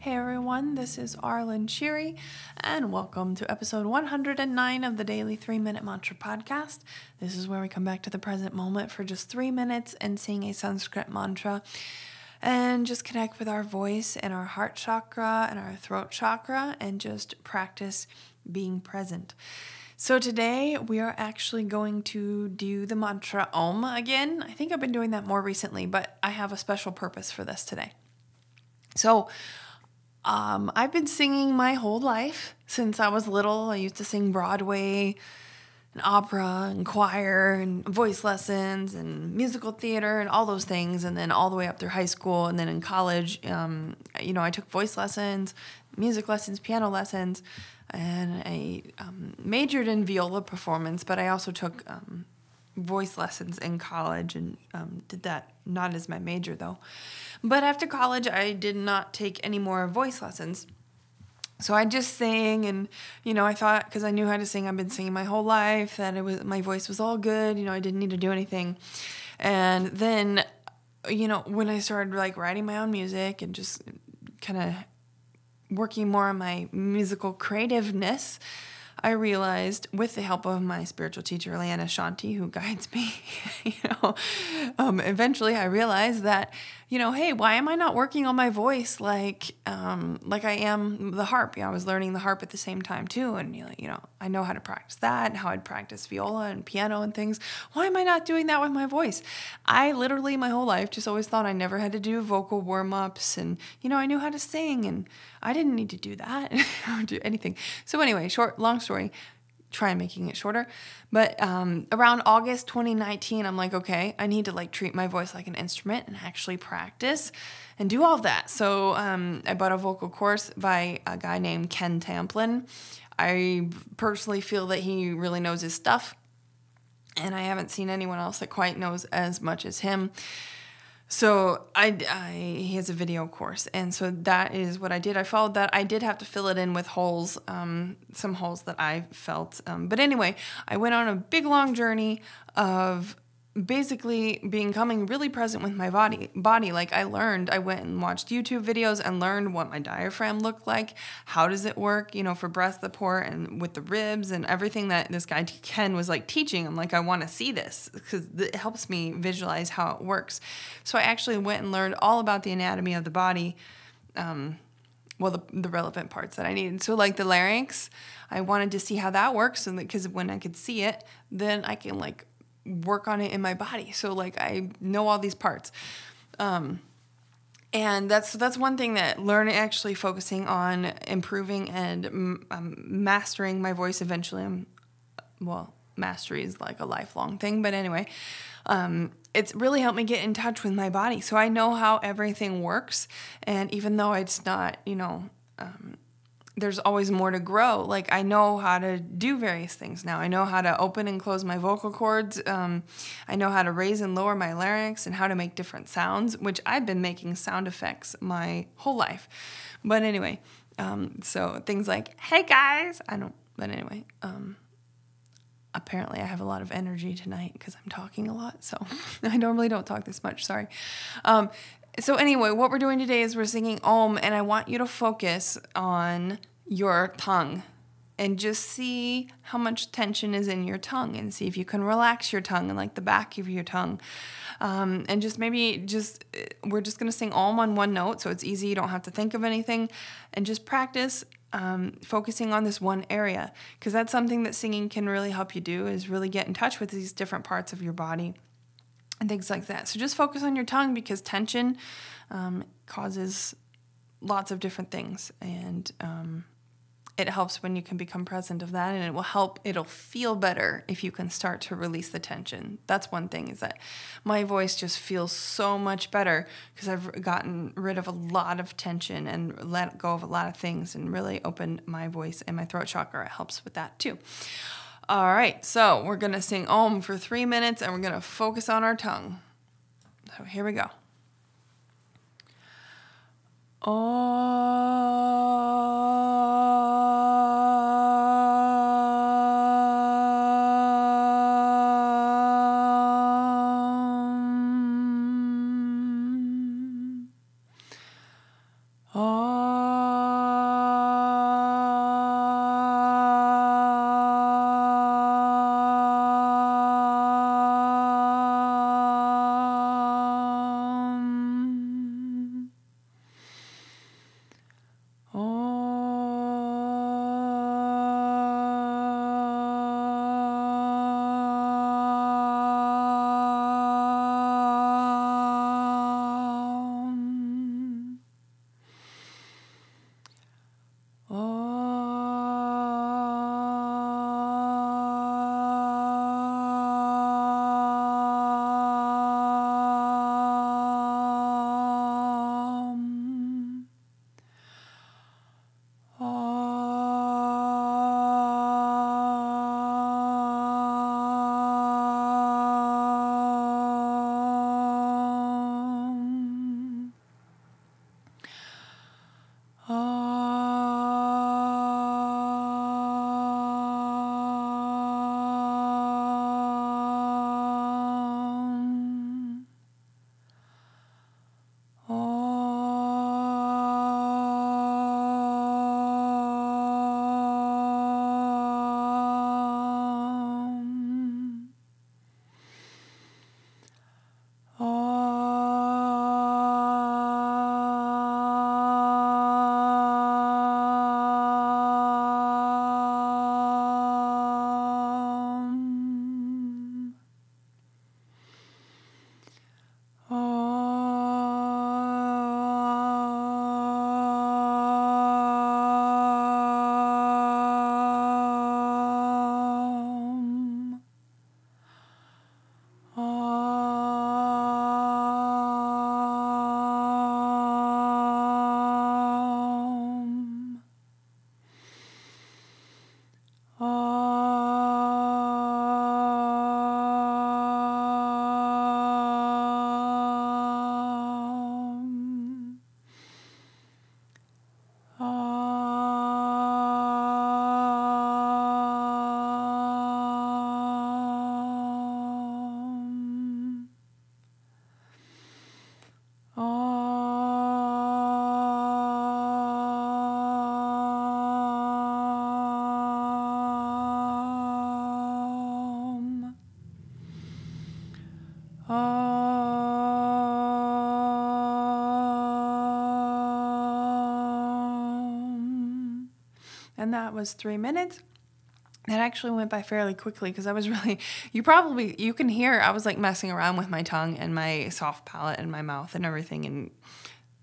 Hey everyone, this is Arlen Cheery, and welcome to episode 109 of the Daily 3 Minute Mantra Podcast. This is where we come back to the present moment for just three minutes and sing a Sanskrit mantra and just connect with our voice and our heart chakra and our throat chakra and just practice being present. So today we are actually going to do the mantra Om again. I think I've been doing that more recently, but I have a special purpose for this today. So, um, I've been singing my whole life since I was little. I used to sing Broadway and opera and choir and voice lessons and musical theater and all those things. And then all the way up through high school. And then in college, um, you know, I took voice lessons, music lessons, piano lessons, and I um, majored in viola performance, but I also took um, voice lessons in college and um, did that not as my major though. But after college, I did not take any more voice lessons. So I just sang, and you know, I thought because I knew how to sing, I've been singing my whole life that it was my voice was all good. You know, I didn't need to do anything. And then, you know, when I started like writing my own music and just kind of working more on my musical creativeness, I realized with the help of my spiritual teacher, Leanna Shanti, who guides me, you know, um, eventually I realized that, you know, hey, why am I not working on my voice like, um, like I am the harp? You know, I was learning the harp at the same time too, and you know, I know how to practice that, and how I'd practice viola and piano and things. Why am I not doing that with my voice? I literally my whole life just always thought I never had to do vocal warm ups, and you know, I knew how to sing, and I didn't need to do that or do anything. So anyway, short, long story try making it shorter. But um, around August 2019, I'm like, okay, I need to like treat my voice like an instrument and actually practice and do all that. So um, I bought a vocal course by a guy named Ken Tamplin. I personally feel that he really knows his stuff, and I haven't seen anyone else that quite knows as much as him. So I, I, he has a video course, and so that is what I did. I followed that. I did have to fill it in with holes, um, some holes that I felt. Um, but anyway, I went on a big long journey of basically becoming really present with my body body. Like i learned i went and watched youtube videos and learned what my diaphragm looked like how does it work you know for breath support and with the ribs and everything that this guy ken was like teaching. I'm like i want to see this because it helps me visualize how it works. So i actually went and learned all about the anatomy of the body um, well the, the relevant parts that i needed. So like the larynx i wanted to see how that works and because when i could see it then i can like work on it in my body. So like I know all these parts. Um, and that's that's one thing that learning actually focusing on improving and um, mastering my voice eventually I'm well mastery is like a lifelong thing but anyway um, it's really helped me get in touch with my body so i know how everything works and even though it's not you know um, there's always more to grow. Like I know how to do various things now. I know how to open and close my vocal cords. Um, I know how to raise and lower my larynx and how to make different sounds, which I've been making sound effects my whole life. But anyway, um, so things like "Hey guys," I don't. But anyway, um, apparently I have a lot of energy tonight because I'm talking a lot. So I normally don't talk this much. Sorry. Um, so anyway, what we're doing today is we're singing Om, and I want you to focus on your tongue and just see how much tension is in your tongue and see if you can relax your tongue and like the back of your tongue. Um, and just maybe just we're just gonna sing Om on one note, so it's easy. You don't have to think of anything, and just practice um, focusing on this one area because that's something that singing can really help you do is really get in touch with these different parts of your body and things like that. So just focus on your tongue because tension um, causes lots of different things and. It helps when you can become present of that and it will help it'll feel better if you can start to release the tension. That's one thing is that my voice just feels so much better because i've gotten rid of a lot of tension and let go of a lot of things and really opened my voice and my throat chakra. It helps with that too. All right so we're going to sing om for three minutes and we're going to focus on our tongue. So here we go 哦。Oh And that was three minutes. That actually went by fairly quickly because I was really, you probably, you can hear I was like messing around with my tongue and my soft palate and my mouth and everything. And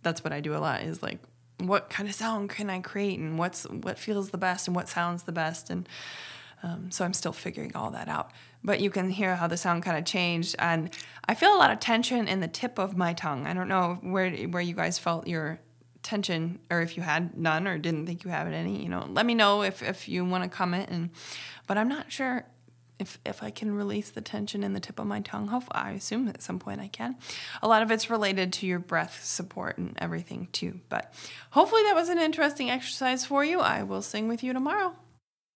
that's what I do a lot is like, what kind of sound can I create and what's, what feels the best and what sounds the best. And um, so I'm still figuring all that out. But you can hear how the sound kind of changed. And I feel a lot of tension in the tip of my tongue. I don't know where, where you guys felt your tension or if you had none or didn't think you had any you know let me know if, if you want to comment and but i'm not sure if if i can release the tension in the tip of my tongue. Hopefully i assume at some point i can. A lot of it's related to your breath support and everything too. But hopefully that was an interesting exercise for you. I will sing with you tomorrow